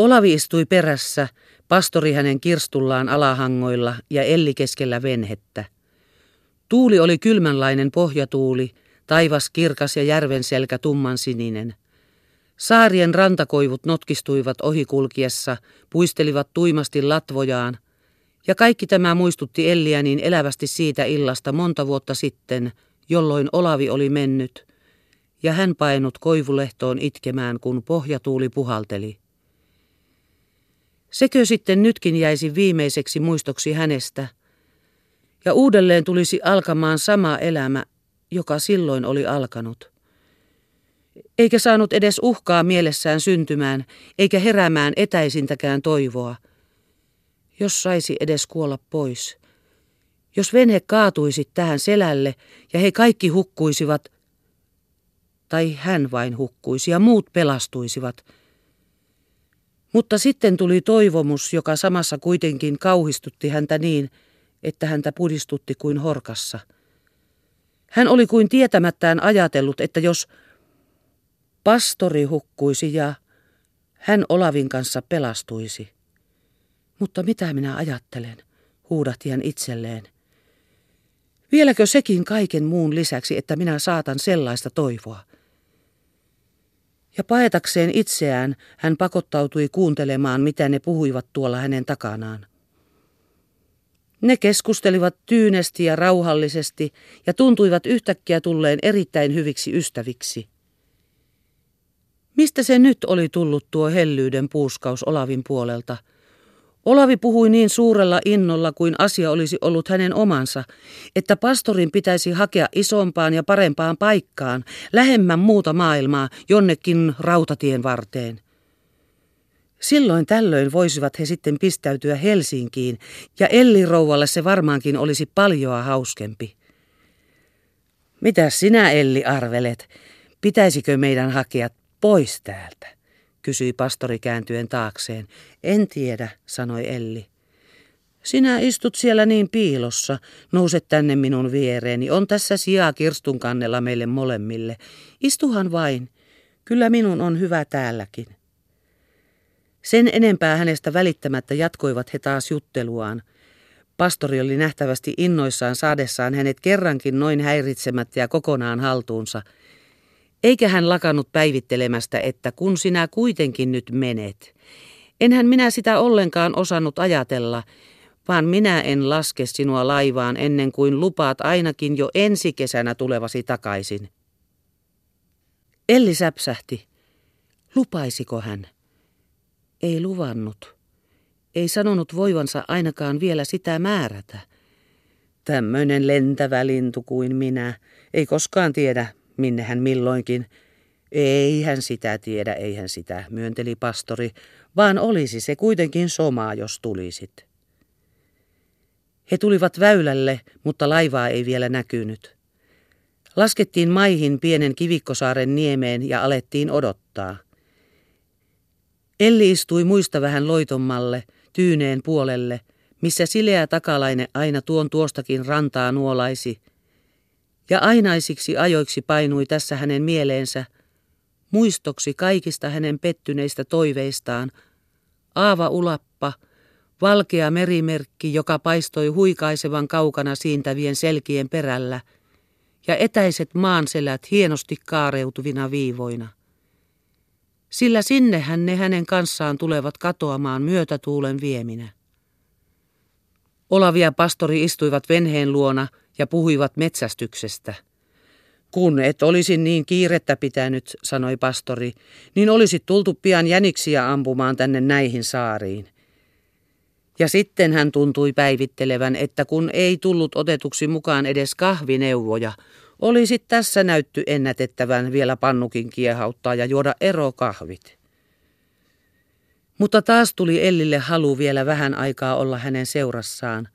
Olavi istui perässä, pastori hänen kirstullaan alahangoilla ja Elli keskellä venhettä. Tuuli oli kylmänlainen pohjatuuli, taivas kirkas ja järven selkä tumman sininen. Saarien rantakoivut notkistuivat ohikulkiessa, puistelivat tuimasti latvojaan, ja kaikki tämä muistutti Elliä niin elävästi siitä illasta monta vuotta sitten, jolloin Olavi oli mennyt, ja hän painut koivulehtoon itkemään, kun pohjatuuli puhalteli. Sekö sitten nytkin jäisi viimeiseksi muistoksi hänestä, ja uudelleen tulisi alkamaan sama elämä, joka silloin oli alkanut. Eikä saanut edes uhkaa mielessään syntymään, eikä heräämään etäisintäkään toivoa. Jos saisi edes kuolla pois. Jos venhe kaatuisi tähän selälle ja he kaikki hukkuisivat, tai hän vain hukkuisi ja muut pelastuisivat. Mutta sitten tuli toivomus, joka samassa kuitenkin kauhistutti häntä niin, että häntä pudistutti kuin horkassa. Hän oli kuin tietämättään ajatellut, että jos pastori hukkuisi ja hän Olavin kanssa pelastuisi. Mutta mitä minä ajattelen, huudahti hän itselleen. Vieläkö sekin kaiken muun lisäksi, että minä saatan sellaista toivoa? Ja paetakseen itseään hän pakottautui kuuntelemaan, mitä ne puhuivat tuolla hänen takanaan. Ne keskustelivat tyynesti ja rauhallisesti ja tuntuivat yhtäkkiä tulleen erittäin hyviksi ystäviksi. Mistä se nyt oli tullut tuo hellyyden puuskaus Olavin puolelta? Olavi puhui niin suurella innolla kuin asia olisi ollut hänen omansa, että pastorin pitäisi hakea isompaan ja parempaan paikkaan, lähemmän muuta maailmaa, jonnekin rautatien varteen. Silloin tällöin voisivat he sitten pistäytyä Helsinkiin, ja Elli rouvalle se varmaankin olisi paljoa hauskempi. Mitä sinä, Elli, arvelet? Pitäisikö meidän hakea pois täältä? Kysyi pastori kääntyen taakseen. En tiedä, sanoi Elli. Sinä istut siellä niin piilossa, nouset tänne minun viereeni, on tässä sijaa kirstun kannella meille molemmille. Istuhan vain, kyllä minun on hyvä täälläkin. Sen enempää hänestä välittämättä jatkoivat he taas jutteluaan. Pastori oli nähtävästi innoissaan saadessaan hänet kerrankin noin häiritsemättä ja kokonaan haltuunsa. Eikä hän lakannut päivittelemästä, että kun sinä kuitenkin nyt menet. Enhän minä sitä ollenkaan osannut ajatella, vaan minä en laske sinua laivaan ennen kuin lupaat ainakin jo ensi kesänä tulevasi takaisin. Elli säpsähti. Lupaisiko hän? Ei luvannut. Ei sanonut voivansa ainakaan vielä sitä määrätä. Tämmöinen lentävä lintu kuin minä. Ei koskaan tiedä, minne hän milloinkin. Ei hän sitä tiedä, ei hän sitä, myönteli pastori, vaan olisi se kuitenkin somaa, jos tulisit. He tulivat väylälle, mutta laivaa ei vielä näkynyt. Laskettiin maihin pienen kivikkosaaren niemeen ja alettiin odottaa. Elli istui muista vähän loitommalle, tyyneen puolelle, missä sileä takalainen aina tuon tuostakin rantaa nuolaisi. Ja ainaisiksi ajoiksi painui tässä hänen mieleensä, muistoksi kaikista hänen pettyneistä toiveistaan, aava ulappa, valkea merimerkki, joka paistoi huikaisevan kaukana siintävien selkien perällä, ja etäiset maanselät hienosti kaareutuvina viivoina. Sillä sinnehän ne hänen kanssaan tulevat katoamaan myötätuulen vieminä. Olavi ja pastori istuivat venheen luona ja puhuivat metsästyksestä. Kun et olisi niin kiirettä pitänyt, sanoi pastori, niin olisi tultu pian jäniksiä ampumaan tänne näihin saariin. Ja sitten hän tuntui päivittelevän, että kun ei tullut otetuksi mukaan edes kahvineuvoja, olisi tässä näytty ennätettävän vielä pannukin kiehauttaa ja juoda erokahvit. Mutta taas tuli Ellille halu vielä vähän aikaa olla hänen seurassaan.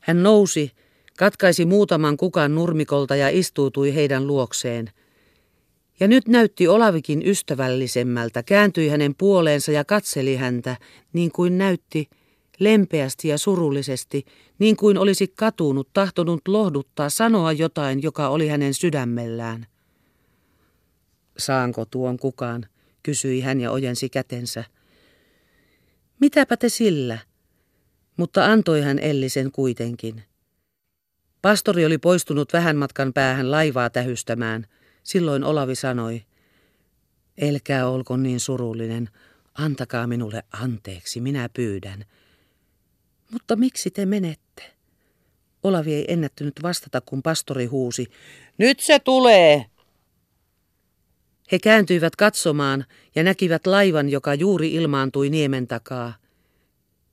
Hän nousi, katkaisi muutaman kukan nurmikolta ja istuutui heidän luokseen. Ja nyt näytti Olavikin ystävällisemmältä, kääntyi hänen puoleensa ja katseli häntä, niin kuin näytti, lempeästi ja surullisesti, niin kuin olisi katunut, tahtonut lohduttaa, sanoa jotain, joka oli hänen sydämellään. Saanko tuon kukaan, kysyi hän ja ojensi kätensä. Mitäpä te sillä? Mutta antoi hän Elli sen kuitenkin. Pastori oli poistunut vähän matkan päähän laivaa tähystämään. Silloin Olavi sanoi, Elkää olko niin surullinen, antakaa minulle anteeksi, minä pyydän. Mutta miksi te menette? Olavi ei ennättynyt vastata, kun pastori huusi, nyt se tulee! He kääntyivät katsomaan ja näkivät laivan, joka juuri ilmaantui niemen takaa.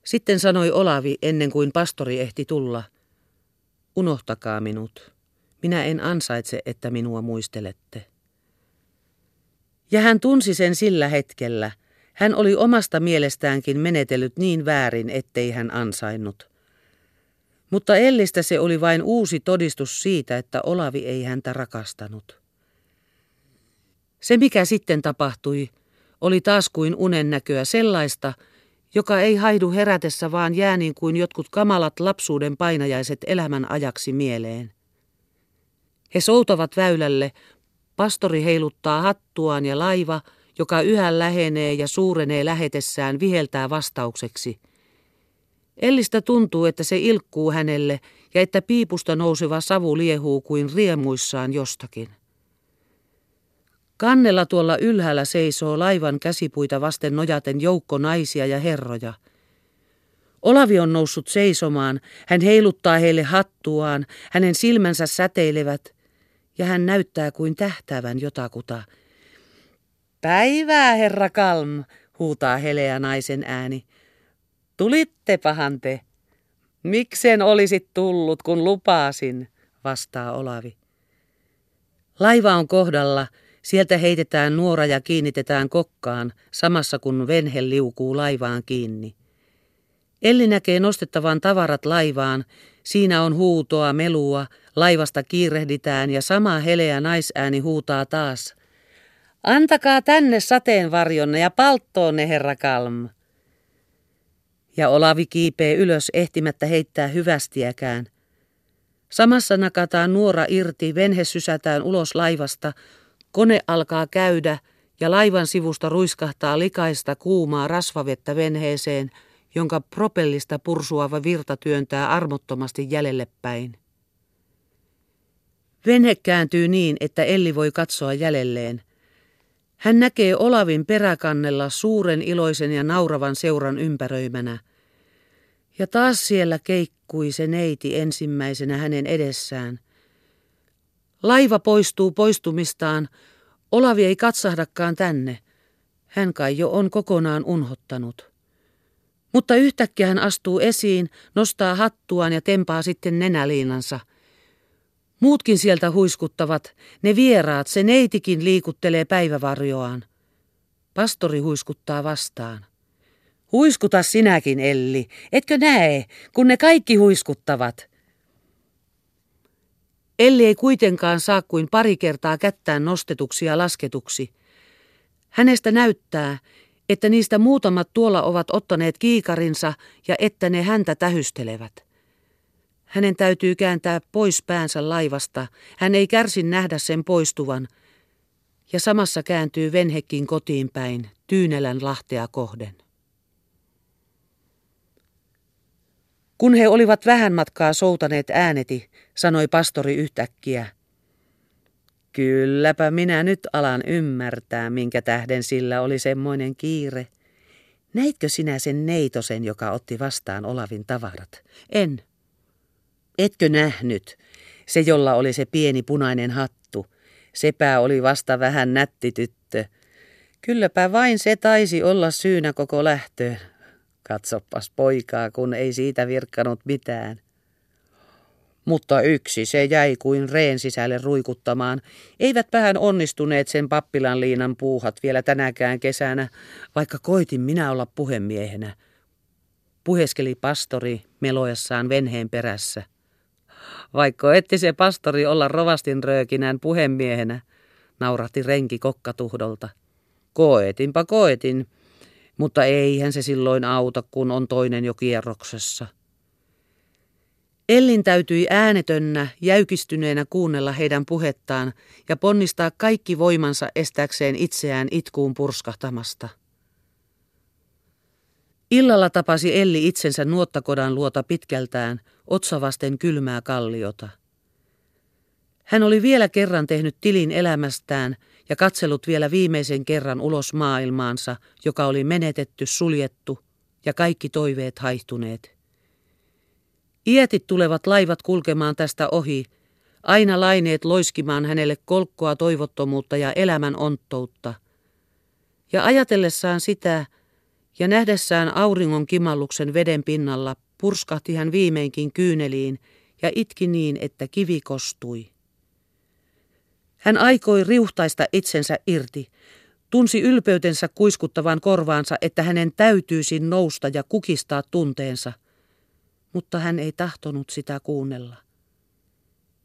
Sitten sanoi Olavi ennen kuin pastori ehti tulla, unohtakaa minut. Minä en ansaitse, että minua muistelette. Ja hän tunsi sen sillä hetkellä. Hän oli omasta mielestäänkin menetellyt niin väärin, ettei hän ansainnut. Mutta Ellistä se oli vain uusi todistus siitä, että Olavi ei häntä rakastanut. Se, mikä sitten tapahtui, oli taas kuin unennäköä sellaista, joka ei haidu herätessä, vaan jää niin kuin jotkut kamalat lapsuuden painajaiset elämän ajaksi mieleen. He soutavat väylälle, pastori heiluttaa hattuaan ja laiva, joka yhä lähenee ja suurenee lähetessään, viheltää vastaukseksi. Ellistä tuntuu, että se ilkkuu hänelle ja että piipusta nouseva savu liehuu kuin riemuissaan jostakin. Kannella tuolla ylhäällä seisoo laivan käsipuita vasten nojaten joukko naisia ja herroja. Olavi on noussut seisomaan, hän heiluttaa heille hattuaan, hänen silmänsä säteilevät, ja hän näyttää kuin tähtäävän jotakuta. Päivää, herra Kalm, huutaa heleä naisen ääni. Tulittepahan te. Miksen olisit tullut, kun lupasin, vastaa Olavi. Laiva on kohdalla, Sieltä heitetään nuora ja kiinnitetään kokkaan, samassa kun venhe liukuu laivaan kiinni. Elli näkee nostettavan tavarat laivaan, siinä on huutoa, melua, laivasta kiirehditään ja sama heleä naisääni huutaa taas. Antakaa tänne sateenvarjonne ja palttoonne, herra Kalm. Ja Olavi kiipee ylös ehtimättä heittää hyvästiäkään. Samassa nakataan nuora irti, venhe sysätään ulos laivasta, Kone alkaa käydä ja laivan sivusta ruiskahtaa likaista kuumaa rasvavettä venheeseen, jonka propellista pursuava virta työntää armottomasti jäljelle päin. Venhe kääntyy niin, että Elli voi katsoa jäljelleen. Hän näkee Olavin peräkannella suuren iloisen ja nauravan seuran ympäröimänä. Ja taas siellä keikkui se neiti ensimmäisenä hänen edessään. Laiva poistuu poistumistaan, Olavi ei katsahdakaan tänne. Hän kai jo on kokonaan unhottanut. Mutta yhtäkkiä hän astuu esiin, nostaa hattuaan ja tempaa sitten nenäliinansa. Muutkin sieltä huiskuttavat, ne vieraat, se neitikin liikuttelee päivävarjoaan. Pastori huiskuttaa vastaan. Huiskuta sinäkin, Elli, etkö näe, kun ne kaikki huiskuttavat – Elli ei kuitenkaan saa kuin pari kertaa kättään nostetuksi ja lasketuksi. Hänestä näyttää, että niistä muutamat tuolla ovat ottaneet kiikarinsa ja että ne häntä tähystelevät. Hänen täytyy kääntää pois päänsä laivasta. Hän ei kärsi nähdä sen poistuvan. Ja samassa kääntyy venhekin kotiin päin, Tyynelän lahtea kohden. Kun he olivat vähän matkaa soutaneet ääneti, sanoi pastori yhtäkkiä. Kylläpä minä nyt alan ymmärtää, minkä tähden sillä oli semmoinen kiire. Näitkö sinä sen neitosen, joka otti vastaan Olavin tavarat? En. Etkö nähnyt? Se, jolla oli se pieni punainen hattu. Sepä oli vasta vähän nätti tyttö. Kylläpä vain se taisi olla syynä koko lähtöön. Katsopas poikaa, kun ei siitä virkkanut mitään. Mutta yksi se jäi kuin reen sisälle ruikuttamaan. Eivät vähän onnistuneet sen pappilan liinan puuhat vielä tänäkään kesänä, vaikka koitin minä olla puhemiehenä. Puheskeli pastori melojassaan venheen perässä. Vaikka etti se pastori olla rovastin röökinän puhemiehenä, naurahti renki kokkatuhdolta. Koetinpa koetin, mutta eihän se silloin auta, kun on toinen jo kierroksessa. Ellin täytyi äänetönnä, jäykistyneenä kuunnella heidän puhettaan ja ponnistaa kaikki voimansa estääkseen itseään itkuun purskahtamasta. Illalla tapasi Elli itsensä nuottakodan luota pitkältään, otsavasten kylmää kalliota. Hän oli vielä kerran tehnyt tilin elämästään ja katsellut vielä viimeisen kerran ulos maailmaansa, joka oli menetetty, suljettu ja kaikki toiveet haihtuneet. Ietit tulevat laivat kulkemaan tästä ohi, aina laineet loiskimaan hänelle kolkkoa toivottomuutta ja elämän onttoutta. Ja ajatellessaan sitä ja nähdessään auringon kimalluksen veden pinnalla, purskahti hän viimeinkin kyyneliin ja itki niin, että kivi kostui. Hän aikoi riuhtaista itsensä irti, tunsi ylpeytensä kuiskuttavan korvaansa, että hänen täytyisi nousta ja kukistaa tunteensa, mutta hän ei tahtonut sitä kuunnella.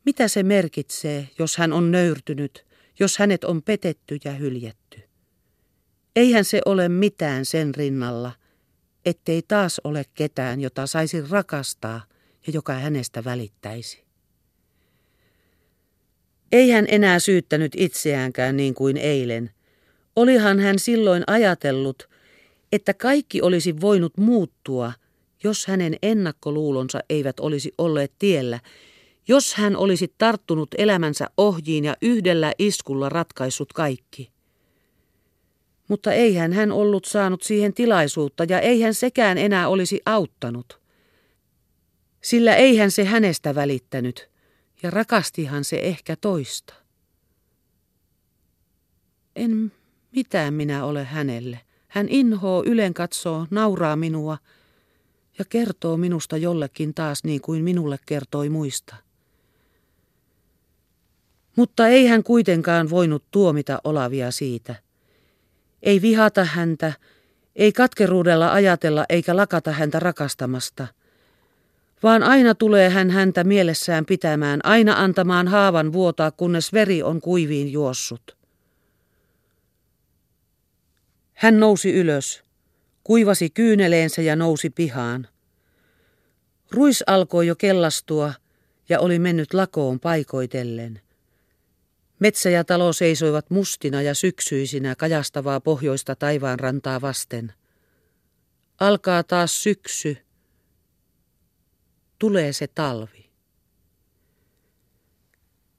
Mitä se merkitsee, jos hän on nöyrtynyt, jos hänet on petetty ja hyljetty? Eihän se ole mitään sen rinnalla, ettei taas ole ketään, jota saisi rakastaa ja joka hänestä välittäisi. Ei hän enää syyttänyt itseäänkään niin kuin eilen. Olihan hän silloin ajatellut, että kaikki olisi voinut muuttua, jos hänen ennakkoluulonsa eivät olisi olleet tiellä, jos hän olisi tarttunut elämänsä ohjiin ja yhdellä iskulla ratkaissut kaikki. Mutta eihän hän ollut saanut siihen tilaisuutta ja eihän sekään enää olisi auttanut. Sillä eihän se hänestä välittänyt ja rakastihan se ehkä toista. En mitään minä ole hänelle. Hän inhoo, ylen katsoo, nauraa minua ja kertoo minusta jollekin taas niin kuin minulle kertoi muista. Mutta ei hän kuitenkaan voinut tuomita Olavia siitä. Ei vihata häntä, ei katkeruudella ajatella eikä lakata häntä rakastamasta – vaan aina tulee hän häntä mielessään pitämään, aina antamaan haavan vuotaa, kunnes veri on kuiviin juossut. Hän nousi ylös, kuivasi kyyneleensä ja nousi pihaan. Ruis alkoi jo kellastua ja oli mennyt lakoon paikoitellen. Metsä ja talo seisoivat mustina ja syksyisinä kajastavaa pohjoista taivaanrantaa vasten. Alkaa taas syksy tulee se talvi.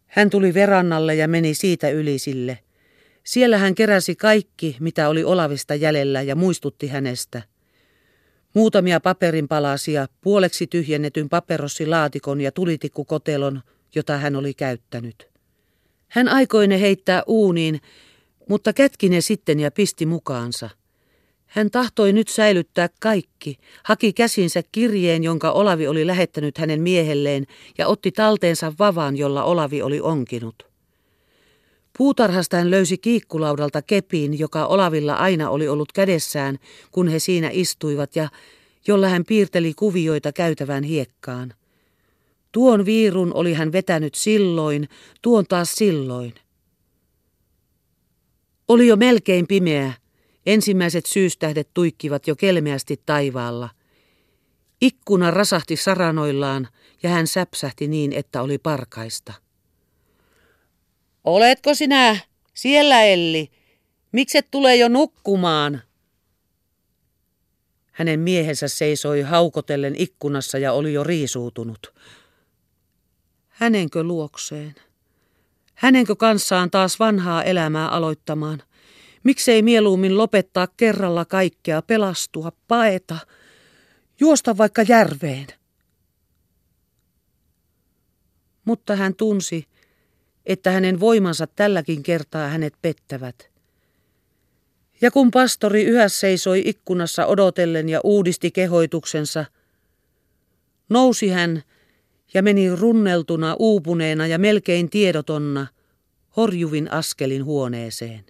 Hän tuli verannalle ja meni siitä yli sille. Siellä hän keräsi kaikki, mitä oli Olavista jäljellä ja muistutti hänestä. Muutamia paperinpalasia, puoleksi tyhjennetyn paperossilaatikon ja tulitikkukotelon, jota hän oli käyttänyt. Hän aikoi ne heittää uuniin, mutta kätki ne sitten ja pisti mukaansa. Hän tahtoi nyt säilyttää kaikki, haki käsinsä kirjeen, jonka Olavi oli lähettänyt hänen miehelleen, ja otti talteensa vavan, jolla Olavi oli onkinut. Puutarhasta hän löysi kiikkulaudalta kepin, joka Olavilla aina oli ollut kädessään, kun he siinä istuivat, ja jolla hän piirteli kuvioita käytävään hiekkaan. Tuon viirun oli hän vetänyt silloin, tuon taas silloin. Oli jo melkein pimeä, Ensimmäiset syystähdet tuikkivat jo kelmeästi taivaalla. Ikkuna rasahti saranoillaan ja hän säpsähti niin, että oli parkaista. Oletko sinä siellä, Elli? Mikset tulee jo nukkumaan? Hänen miehensä seisoi haukotellen ikkunassa ja oli jo riisuutunut. Hänenkö luokseen? Hänenkö kanssaan taas vanhaa elämää aloittamaan? Miksei mieluummin lopettaa kerralla kaikkea, pelastua, paeta, juosta vaikka järveen? Mutta hän tunsi, että hänen voimansa tälläkin kertaa hänet pettävät. Ja kun pastori yhä seisoi ikkunassa odotellen ja uudisti kehoituksensa, nousi hän ja meni runneltuna, uupuneena ja melkein tiedotonna horjuvin askelin huoneeseen.